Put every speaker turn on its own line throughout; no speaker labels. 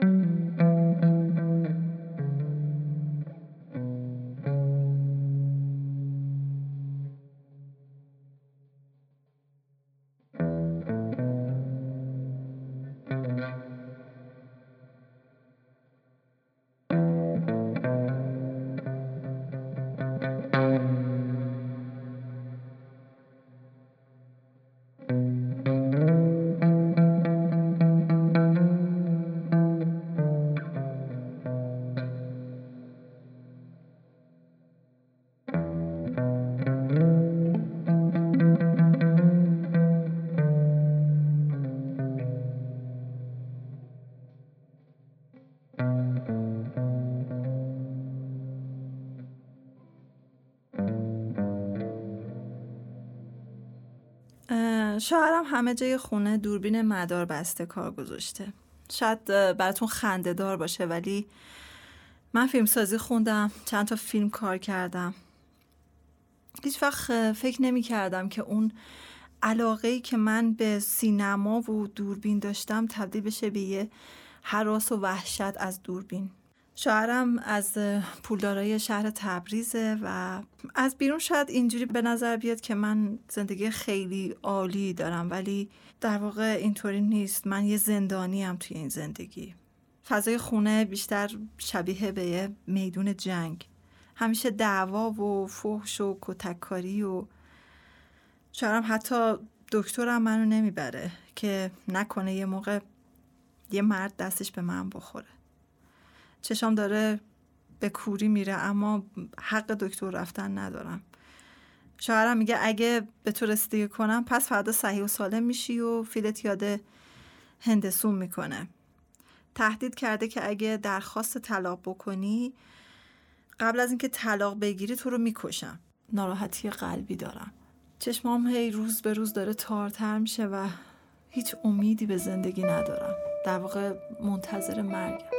Mm-hmm. شوهرم همه جای خونه دوربین مدار بسته کار گذاشته. شاید براتون خنده دار باشه ولی من فیلم سازی خوندم چند تا فیلم کار کردم. هیچ وقت فکر نمی کردم که اون علاقه که من به سینما و دوربین داشتم تبدیل بشه به یه حراس و وحشت از دوربین. شوهرم از پولدارای شهر تبریزه و از بیرون شاید اینجوری به نظر بیاد که من زندگی خیلی عالی دارم ولی در واقع اینطوری نیست. من یه زندانی هم توی این زندگی. فضای خونه بیشتر شبیه به یه میدون جنگ. همیشه دعوا و فحش و کتککاری و شوهرم حتی دکترم منو نمی‌بره که نکنه یه موقع یه مرد دستش به من بخوره. چشام داره به کوری میره اما حق دکتر رفتن ندارم. شوهرم میگه اگه به تو رسیدگی کنم پس فردا صحیح و سالم میشی و فیلت یاد هندسون می‌کنه. تهدید کرده که اگه درخواست طلاق بکنی قبل از اینکه طلاق بگیری تو رو می‌کشم. ناراحتی قلبی دارم. چشمام هی روز به روز داره تارتر میشه و هیچ امیدی به زندگی ندارم. در واقع منتظر مرگم.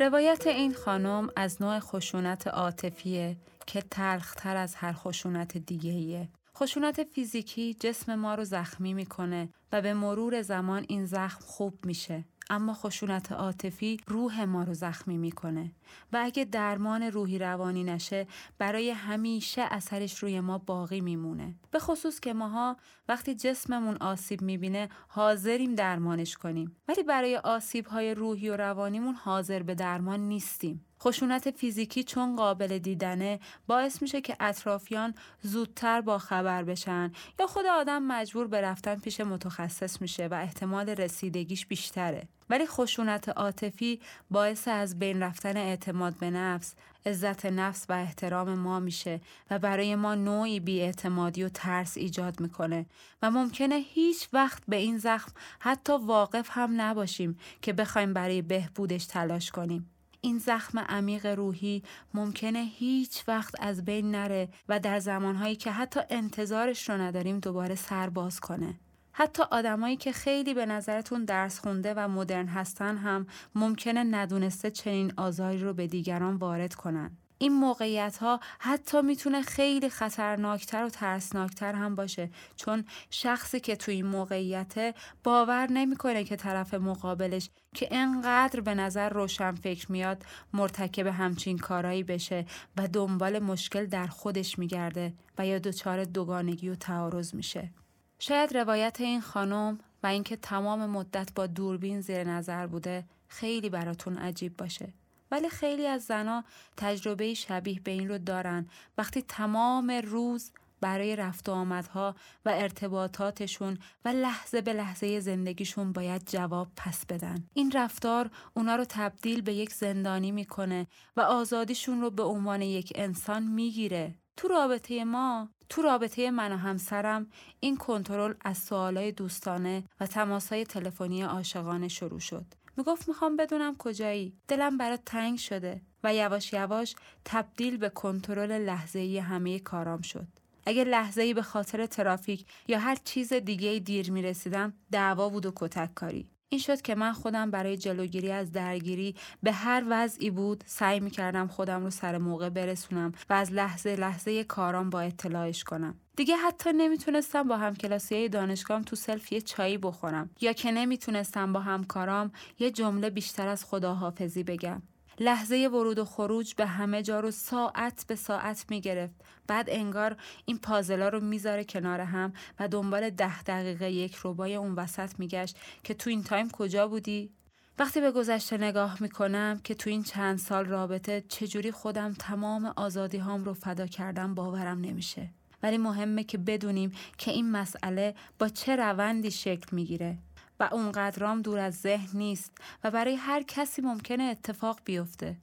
روایت این خانم از نوع خشونت عاطفیه که تلختر از هر خشونت دیگهیه. خشونت فیزیکی جسم ما رو زخمی می‌کنه و به مرور زمان این زخم خوب میشه. اما خشونت عاطفی روح ما رو زخمی می‌کنه. و اگه درمان روحی روانی نشه برای همیشه اثرش روی ما باقی میمونه. به خصوص که ماها وقتی جسممون آسیب می‌بینه حاضریم درمانش کنیم. ولی برای آسیب های روحی و روانیمون حاضر به درمان نیستیم. خشونت فیزیکی چون قابل دیدنه باعث میشه که اطرافیان زودتر با خبر بشن یا خود آدم مجبور به رفتن پیش متخصص میشه و احتمال رسیدگیش بیشتره. ولی خشونت عاطفی باعث از بین رفتن اعتماد به نفس، عزت نفس و احترام ما میشه و برای ما نوعی بیاعتمادی و ترس ایجاد می‌کنه و ممکنه هیچ وقت به این زخم حتی واقف هم نباشیم که بخوایم برای بهبودش تلاش کنیم. این زخم عمیق روحی ممکنه هیچ وقت از بین نره و در زمانهایی که حتی انتظارش رو نداریم دوباره سر باز کنه. حتی آدمایی که خیلی به نظرتون درس خونده و مدرن هستن هم ممکنه ندونسته چنین آزاری رو به دیگران وارد کنن. این موقعیت ها حتی می‌تونه خیلی خطرناکتر و ترسناکتر هم باشه چون شخصی که توی این موقعیت باور نمی‌کنه که طرف مقابلش که انقدر به نظر روشن فکر میاد مرتکب همچین کارایی بشه و دنبال مشکل در خودش میگرده و یا دچار دوگانگی و تعارض میشه شاید روایت این خانم و اینکه تمام مدت با دوربین زیر نظر بوده خیلی براتون عجیب باشه ولی خیلی از زنا تجربه شبیه به این رو دارن وقتی تمام روز برای رفت و آمدها و ارتباطاتشون و لحظه به لحظه زندگیشون باید جواب پس بدن. این رفتار اونا رو تبدیل به یک زندانی می‌کنه و آزادیشون رو به عنوان یک انسان می‌گیره. تو رابطه ما تو رابطه من و همسرم این کنترل از سوالای دوستانه و تماسهای تلفنی عاشقانه شروع شد. می‌گفت می‌خوام بدونم کجایی دلم برات تنگ شده و یواش یواش تبدیل به کنترل لحظه‌ای همه کارام شد. اگه لحظه‌ای به خاطر ترافیک یا هر چیز دیگه دیر می رسیدم دعوا بود و کتک کاری. این شد که من خودم برای جلوگیری از درگیری به هر وضعی بود سعی می کردم خودم رو سر موقع برسونم و از لحظه لحظه کارام با اطلاعش کنم. دیگه حتی نمی‌تونستم با همکلاسی دانشگاهم تو سلف یه چایی بخورم یا که نمی‌تونستم با همکارام یه جمله بیشتر از خداحافظی بگم. لحظه ورود و خروج به همه جا رو ساعت به ساعت می‌گرفت. بعد انگار این پازلا رو می‌ذاره کنار هم و دنبال ده دقیقه یک روبای اون وسط میگشت که تو این تایم کجا بودی؟ وقتی به گذشته نگاه می‌کنم که تو این چند سال رابطه چجوری خودم تمام آزادی هام رو فدا کردم باورم نمیشه. ولی مهمه که بدونیم که این مسئله با چه روندی شکل می‌گیره. و اونقدرام دور از ذهن نیست و برای هر کسی ممکنه اتفاق بیفته.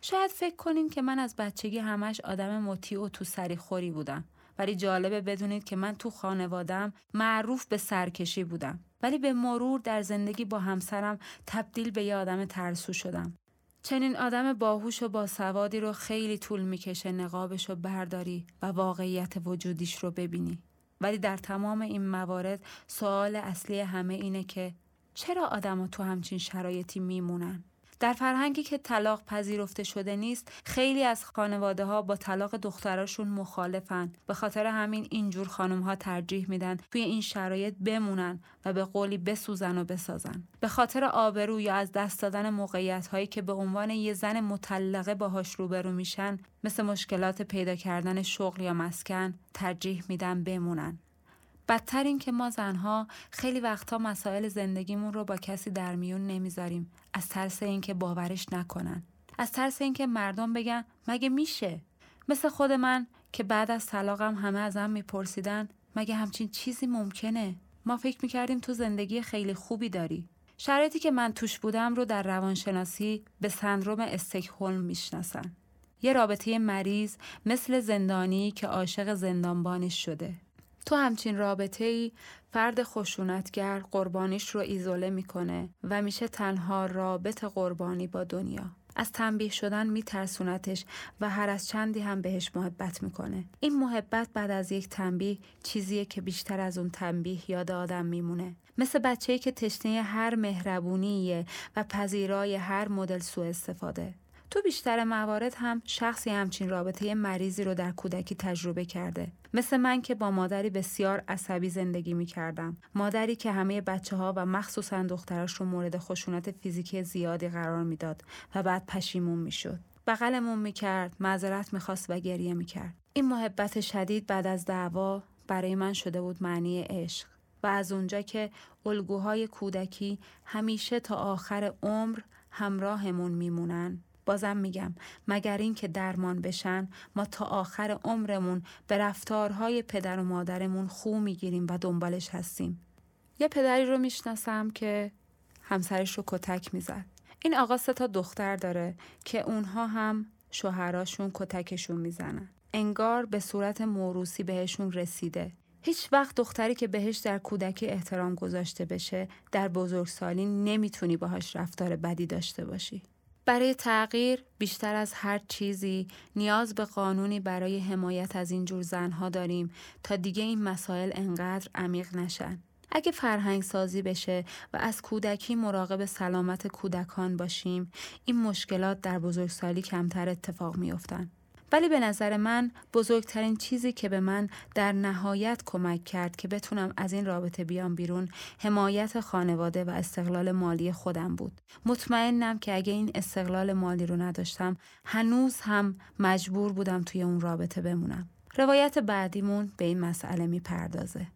شاید فکر کنین که من از بچگی همش آدم مطیع و تو سری خوری بودم. ولی جالبه بدونید که من تو خانوادم معروف به سرکشی بودم. ولی به مرور در زندگی با همسرم تبدیل به یه آدم ترسو شدم. چنین آدم باهوش و باسوادی رو خیلی طول می‌کشه نقابش رو برداری و واقعیت وجودیش رو ببینی. ولی در تمام این موارد سوال اصلی همه اینه که چرا آدم تو همچین شرایطی میمونن؟ در فرهنگی که طلاق پذیرفته شده نیست خیلی از خانواده ها با طلاق دختراشون مخالفن. به خاطر همین اینجور خانم ها ترجیح میدن توی این شرایط بمونن و به قولی بسوزن و بسازن. به خاطر آبرو یا از دست دادن موقعیت هایی که به عنوان یه زن مطلقه باهاش روبرو میشن مثل مشکلات پیدا کردن شغل یا مسکن ترجیح میدن بمونن. بدتر این که ما زنها خیلی وقتا مسائل زندگیمون رو با کسی در میون نمی‌ذاریم. از ترس اینکه باورش نکنن. از ترس اینکه مردم بگن مگه میشه؟ مثل خود من که بعد از طلاقم همه ازم میپرسیدن مگه همچین چیزی ممکنه؟ ما فکر می‌کردیم تو زندگی خیلی خوبی داری. شرایطی که من توش بودم رو در روانشناسی به سندروم استکهلم می‌شناسن. یه رابطه مریض مثل زندانی که عاشق زندانبانش شده. تو همچین رابطه ای فرد خشونتگر قربانیش رو ایزوله می‌کنه و میشه تنها رابط قربانی با دنیا. از تنبیه شدن میترسونتش و هر از چندی هم بهش محبت می‌کنه. این محبت بعد از یک تنبیه چیزیه که بیشتر از اون تنبیه یاد آدم میمونه. مثل بچه‌ای که تشنه هر مهربونیه و پذیرای هر مدل سوء استفاده. تو بیشتر موارد هم شخصی همچین رابطه مریضی رو در کودکی تجربه کرده. مثل من که با مادری بسیار عصبی زندگی می کردم. مادری که همه بچه ها و مخصوصا دخترش رو مورد خشونت فیزیکی زیادی قرار می‌داد و بعد پشیمون می شد. بغلمون می کرد، معذرت می خواست و گریه می کرد. این محبت شدید بعد از دعوا برای من شده بود معنی عشق. و از اونجا که الگوهای کودکی همیشه تا آخر عمر همراهمون میمونن بازم میگم مگر اینکه درمان بشن ما تا آخر عمرمون به رفتارهای پدر و مادرمون خو می‌گیریم و دنبالش هستیم. یه پدری رو می‌شناسم که همسرش رو کتک می‌زد. این آقا سه تا دختر داره که اونها هم شوهراشون کتکشون می‌زنن. انگار به صورت موروسی بهشون رسیده. هیچ وقت دختری که بهش در کودکی احترام گذاشته بشه در بزرگسالی نمی‌تونی باهاش رفتار بدی داشته باشی. برای تغییر بیشتر از هر چیزی نیاز به قانونی برای حمایت از اینجور زنها داریم تا دیگه این مسائل انقدر عمیق نشن. اگه فرهنگ سازی بشه و از کودکی مراقب سلامت کودکان باشیم این مشکلات در بزرگسالی کمتر اتفاق میافتند. ولی به نظر من بزرگترین چیزی که به من در نهایت کمک کرد که بتونم از این رابطه بیام بیرون حمایت خانواده و استقلال مالی خودم بود. مطمئنم که اگه این استقلال مالی رو نداشتم هنوز هم مجبور بودم توی اون رابطه بمونم. روایت بعدیمون به این مسئله می‌پردازه.